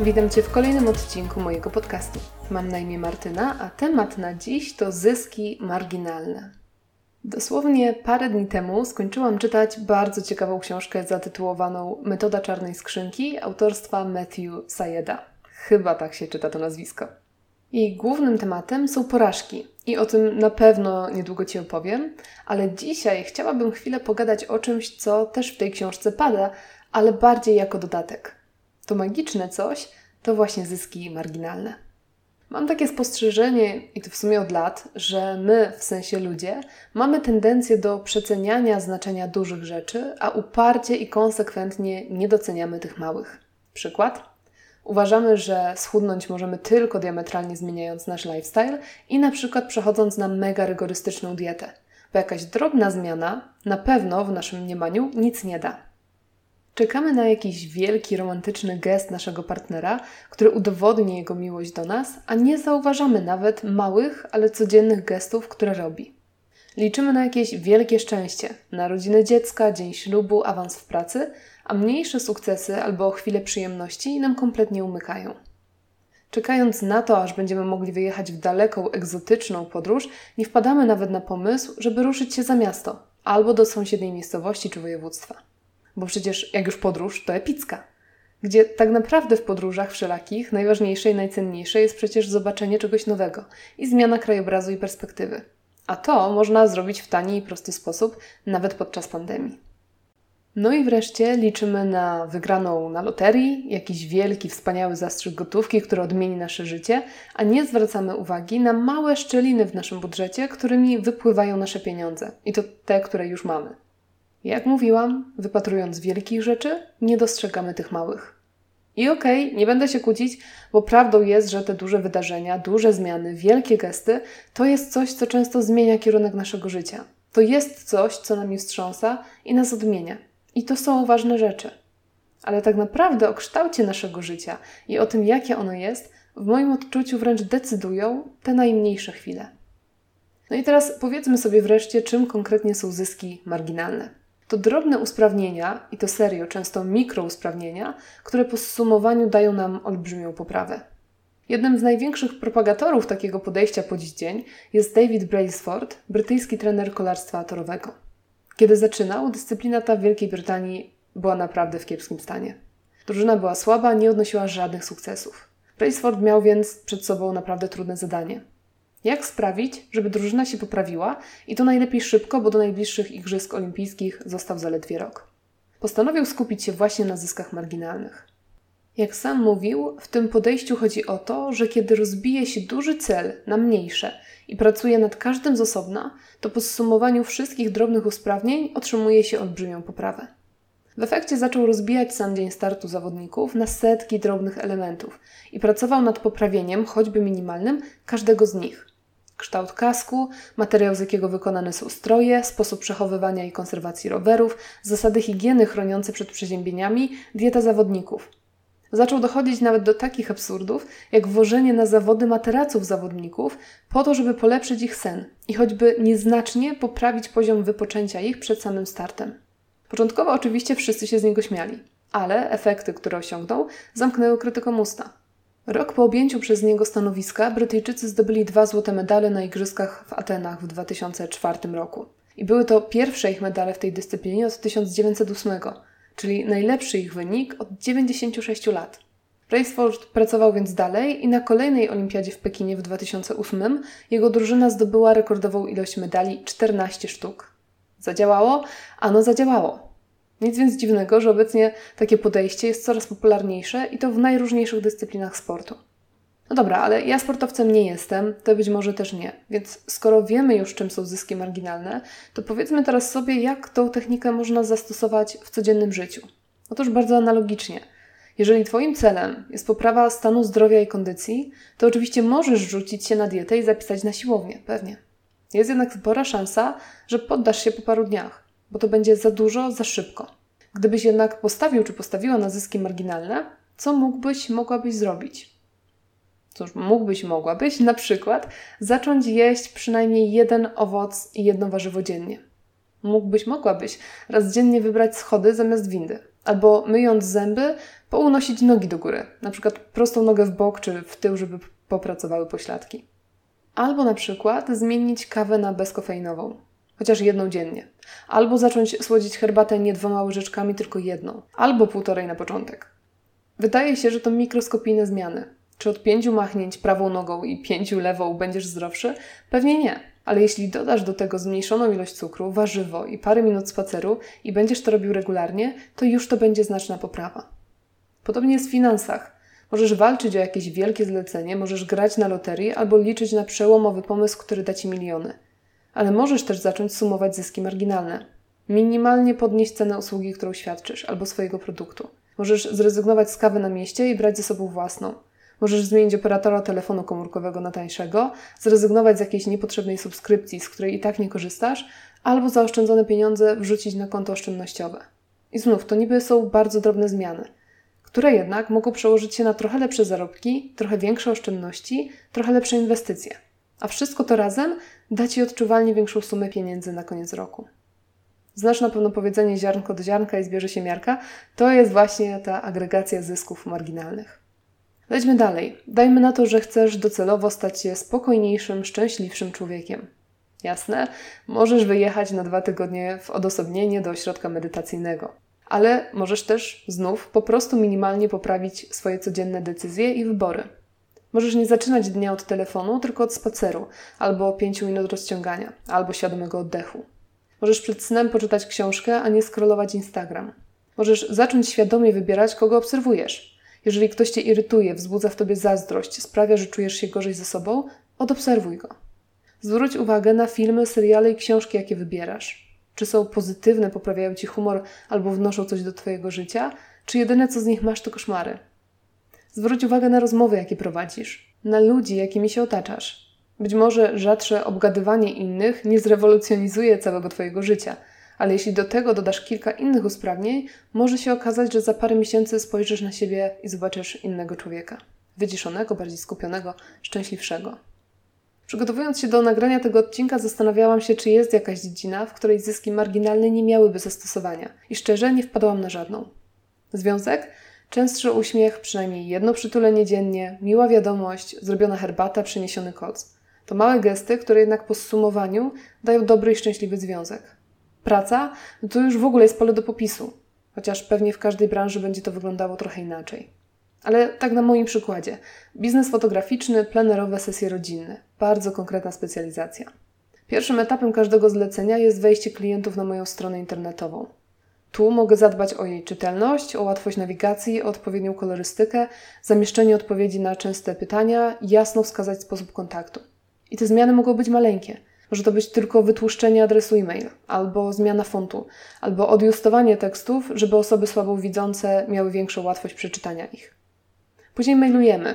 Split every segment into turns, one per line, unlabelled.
Witam Cię w kolejnym odcinku mojego podcastu. Mam na imię Martyna, a temat na dziś to zyski marginalne. Dosłownie parę dni temu skończyłam czytać bardzo ciekawą książkę zatytułowaną Metoda czarnej skrzynki autorstwa Matthew Sayeda. Chyba tak się czyta to nazwisko. Jej głównym tematem są porażki i o tym na pewno niedługo Ci opowiem, ale dzisiaj chciałabym chwilę pogadać o czymś, co też w tej książce pada, ale bardziej jako dodatek. To magiczne coś to właśnie zyski marginalne. Mam takie spostrzeżenie, i to w sumie od lat, że my, w sensie ludzie, mamy tendencję do przeceniania znaczenia dużych rzeczy, a uparcie i konsekwentnie nie doceniamy tych małych. Przykład? Uważamy, że schudnąć możemy tylko diametralnie zmieniając nasz lifestyle i na przykład przechodząc na mega rygorystyczną dietę, bo jakaś drobna zmiana na pewno w naszym mniemaniu nic nie da. Czekamy na jakiś wielki, romantyczny gest naszego partnera, który udowodni jego miłość do nas, a nie zauważamy nawet małych, ale codziennych gestów, które robi. Liczymy na jakieś wielkie szczęście, narodziny dziecka, dzień ślubu, awans w pracy, a mniejsze sukcesy albo chwile przyjemności nam kompletnie umykają. Czekając na to, aż będziemy mogli wyjechać w daleką, egzotyczną podróż, nie wpadamy nawet na pomysł, żeby ruszyć się za miasto albo do sąsiedniej miejscowości czy województwa. Bo przecież jak już podróż, to epicka. Gdzie tak naprawdę w podróżach wszelakich najważniejsze i najcenniejsze jest przecież zobaczenie czegoś nowego i zmiana krajobrazu i perspektywy. A to można zrobić w tani i prosty sposób, nawet podczas pandemii. No i wreszcie liczymy na wygraną na loterii, jakiś wielki, wspaniały zastrzyk gotówki, który odmieni nasze życie, a nie zwracamy uwagi na małe szczeliny w naszym budżecie, którymi wypływają nasze pieniądze. I to te, które już mamy. Jak mówiłam, wypatrując wielkich rzeczy, nie dostrzegamy tych małych. I okej, okay, nie będę się kłócić, bo prawdą jest, że te duże wydarzenia, duże zmiany, wielkie gesty to jest coś, co często zmienia kierunek naszego życia. To jest coś, co nami wstrząsa i nas odmienia. I to są ważne rzeczy. Ale tak naprawdę o kształcie naszego życia i o tym, jakie ono jest, w moim odczuciu wręcz decydują te najmniejsze chwile. No i teraz powiedzmy sobie wreszcie, czym konkretnie są zyski marginalne. To drobne usprawnienia, i to serio, często mikrousprawnienia, które po zsumowaniu dają nam olbrzymią poprawę. Jednym z największych propagatorów takiego podejścia po dziś dzień jest David Brailsford, brytyjski trener kolarstwa torowego. Kiedy zaczynał, dyscyplina ta w Wielkiej Brytanii była naprawdę w kiepskim stanie. Drużyna była słaba, nie odnosiła żadnych sukcesów. Brailsford miał więc przed sobą naprawdę trudne zadanie. Jak sprawić, żeby drużyna się poprawiła i to najlepiej szybko, bo do najbliższych Igrzysk Olimpijskich został zaledwie rok. Postanowił skupić się właśnie na zyskach marginalnych. Jak sam mówił, w tym podejściu chodzi o to, że kiedy rozbije się duży cel na mniejsze i pracuje nad każdym z osobna, to po zsumowaniu wszystkich drobnych usprawnień otrzymuje się olbrzymią poprawę. W efekcie zaczął rozbijać sam dzień startu zawodników na setki drobnych elementów i pracował nad poprawieniem, choćby minimalnym, każdego z nich. Kształt kasku, materiał z jakiego wykonane są stroje, sposób przechowywania i konserwacji rowerów, zasady higieny chroniące przed przeziębieniami, dieta zawodników – Zaczął dochodzić nawet do takich absurdów, jak włożenie na zawody materaców zawodników po to, żeby polepszyć ich sen i choćby nieznacznie poprawić poziom wypoczęcia ich przed samym startem. Początkowo oczywiście wszyscy się z niego śmiali, ale efekty, które osiągnął, zamknęły krytykom usta. Rok po objęciu przez niego stanowiska Brytyjczycy zdobyli dwa złote medale na Igrzyskach w Atenach w 2004 roku. I były to pierwsze ich medale w tej dyscyplinie od 1908, czyli najlepszy ich wynik od 96 lat. Raceford pracował więc dalej i na kolejnej olimpiadzie w Pekinie w 2008 jego drużyna zdobyła rekordową ilość medali 14 sztuk. Zadziałało? Ano zadziałało. Nic więc dziwnego, że obecnie takie podejście jest coraz popularniejsze i to w najróżniejszych dyscyplinach sportu. No dobra, ale ja sportowcem nie jestem, to być może też nie. Więc skoro wiemy już, czym są zyski marginalne, to powiedzmy teraz sobie, jak tą technikę można zastosować w codziennym życiu. Otóż bardzo analogicznie. Jeżeli Twoim celem jest poprawa stanu zdrowia i kondycji, to oczywiście możesz rzucić się na dietę i zapisać na siłownię, pewnie. Jest jednak spora szansa, że poddasz się po paru dniach, bo to będzie za dużo, za szybko. Gdybyś jednak postawił czy postawiła na zyski marginalne, co mógłbyś, mogłabyś zrobić? Cóż, mógłbyś, mogłabyś na przykład zacząć jeść przynajmniej jeden owoc i jedno warzywo dziennie. Mógłbyś, mogłabyś raz dziennie wybrać schody zamiast windy. Albo myjąc zęby, pounosić nogi do góry. Na przykład prostą nogę w bok czy w tył, żeby popracowały pośladki. Albo na przykład zmienić kawę na bezkofeinową. Chociaż jedną dziennie. Albo zacząć słodzić herbatę nie dwoma łyżeczkami, tylko jedną. Albo półtorej na początek. Wydaje się, że to mikroskopijne zmiany. Czy od pięciu machnięć prawą nogą i pięciu lewą będziesz zdrowszy? Pewnie nie. Ale jeśli dodasz do tego zmniejszoną ilość cukru, warzywo i parę minut spaceru i będziesz to robił regularnie, to już to będzie znaczna poprawa. Podobnie jest w finansach. Możesz walczyć o jakieś wielkie zlecenie, możesz grać na loterii albo liczyć na przełomowy pomysł, który da ci miliony. Ale możesz też zacząć sumować zyski marginalne. Minimalnie podnieść cenę usługi, którą świadczysz, albo swojego produktu. Możesz zrezygnować z kawy na mieście i brać ze sobą własną. Możesz zmienić operatora telefonu komórkowego na tańszego, zrezygnować z jakiejś niepotrzebnej subskrypcji, z której i tak nie korzystasz, albo zaoszczędzone pieniądze wrzucić na konto oszczędnościowe. I znów, to niby są bardzo drobne zmiany, które jednak mogą przełożyć się na trochę lepsze zarobki, trochę większe oszczędności, trochę lepsze inwestycje. A wszystko to razem da Ci odczuwalnie większą sumę pieniędzy na koniec roku. Znasz na pewno powiedzenie ziarnko do ziarnka i zbierze się miarka? To jest właśnie ta agregacja zysków marginalnych. Lećmy dalej. Dajmy na to, że chcesz docelowo stać się spokojniejszym, szczęśliwszym człowiekiem. Jasne, możesz wyjechać na dwa tygodnie w odosobnienie do ośrodka medytacyjnego. Ale możesz też znów po prostu minimalnie poprawić swoje codzienne decyzje i wybory. Możesz nie zaczynać dnia od telefonu, tylko od spaceru, albo pięciu minut rozciągania, albo świadomego oddechu. Możesz przed snem poczytać książkę, a nie scrollować Instagram. Możesz zacząć świadomie wybierać, kogo obserwujesz. Jeżeli ktoś cię irytuje, wzbudza w tobie zazdrość, sprawia, że czujesz się gorzej ze sobą, odobserwuj go. Zwróć uwagę na filmy, seriale i książki, jakie wybierasz. Czy są pozytywne, poprawiają ci humor albo wnoszą coś do twojego życia, czy jedyne co z nich masz to koszmary. Zwróć uwagę na rozmowy, jakie prowadzisz, na ludzi, jakimi się otaczasz. Być może rzadsze obgadywanie innych nie zrewolucjonizuje całego Twojego życia, ale jeśli do tego dodasz kilka innych usprawnień, może się okazać, że za parę miesięcy spojrzysz na siebie i zobaczysz innego człowieka. Wyciszonego, bardziej skupionego, szczęśliwszego. Przygotowując się do nagrania tego odcinka, zastanawiałam się, czy jest jakaś dziedzina, w której zyski marginalne nie miałyby zastosowania. I szczerze nie wpadłam na żadną. Związek? Częstszy uśmiech, przynajmniej jedno przytulenie dziennie, miła wiadomość, zrobiona herbata, przyniesiony koc. To małe gesty, które jednak po zsumowaniu dają dobry i szczęśliwy związek. Praca no to już w ogóle jest pole do popisu, chociaż pewnie w każdej branży będzie to wyglądało trochę inaczej. Ale tak na moim przykładzie. Biznes fotograficzny, plenerowe sesje rodzinne. Bardzo konkretna specjalizacja. Pierwszym etapem każdego zlecenia jest wejście klientów na moją stronę internetową. Tu mogę zadbać o jej czytelność, o łatwość nawigacji, o odpowiednią kolorystykę, zamieszczenie odpowiedzi na częste pytania, jasno wskazać sposób kontaktu. I te zmiany mogą być maleńkie. Może to być tylko wytłuszczenie adresu e-mail, albo zmiana fontu, albo odjustowanie tekstów, żeby osoby słabowidzące miały większą łatwość przeczytania ich. Później mailujemy.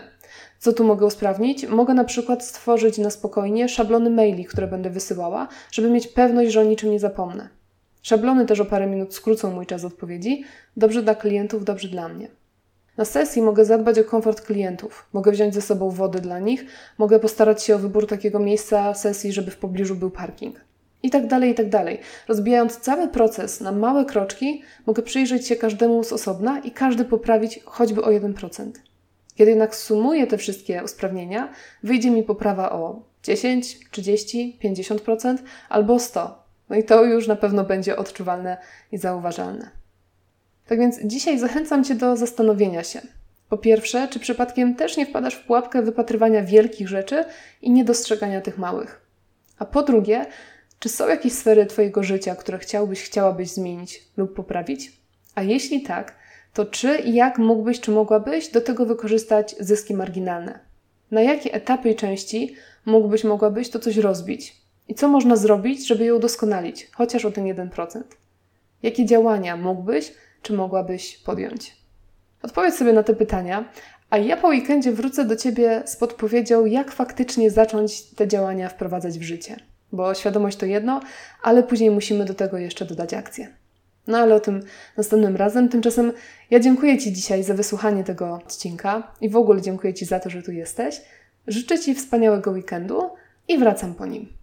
Co tu mogę usprawnić? Mogę na przykład stworzyć na spokojnie szablony maili, które będę wysyłała, żeby mieć pewność, że o niczym nie zapomnę. Szablony też o parę minut skrócą mój czas odpowiedzi. Dobrze dla klientów, dobrze dla mnie. Na sesji mogę zadbać o komfort klientów, mogę wziąć ze sobą wody dla nich, mogę postarać się o wybór takiego miejsca sesji, żeby w pobliżu był parking. I tak dalej, i tak dalej. Rozbijając cały proces na małe kroczki, mogę przyjrzeć się każdemu z osobna i każdy poprawić choćby o 1%. Kiedy jednak sumuję te wszystkie usprawnienia, wyjdzie mi poprawa o 10, 30, 50% albo 100. No i to już na pewno będzie odczuwalne i zauważalne. Tak więc dzisiaj zachęcam Cię do zastanowienia się. Po pierwsze, czy przypadkiem też nie wpadasz w pułapkę wypatrywania wielkich rzeczy i niedostrzegania tych małych? A po drugie, czy są jakieś sfery Twojego życia, które chciałbyś, chciałabyś zmienić lub poprawić? A jeśli tak, to czy i jak mógłbyś, czy mogłabyś do tego wykorzystać zyski marginalne? Na jakie etapy i części mógłbyś, mogłabyś to coś rozbić? I co można zrobić, żeby ją udoskonalić, chociaż o ten 1%? Jakie działania mógłbyś, czy mogłabyś podjąć? Odpowiedz sobie na te pytania, a ja po weekendzie wrócę do Ciebie z podpowiedzią, jak faktycznie zacząć te działania wprowadzać w życie. Bo świadomość to jedno, ale później musimy do tego jeszcze dodać akcję. No ale o tym następnym razem. Tymczasem ja dziękuję Ci dzisiaj za wysłuchanie tego odcinka i w ogóle dziękuję Ci za to, że tu jesteś. Życzę Ci wspaniałego weekendu i wracam po nim.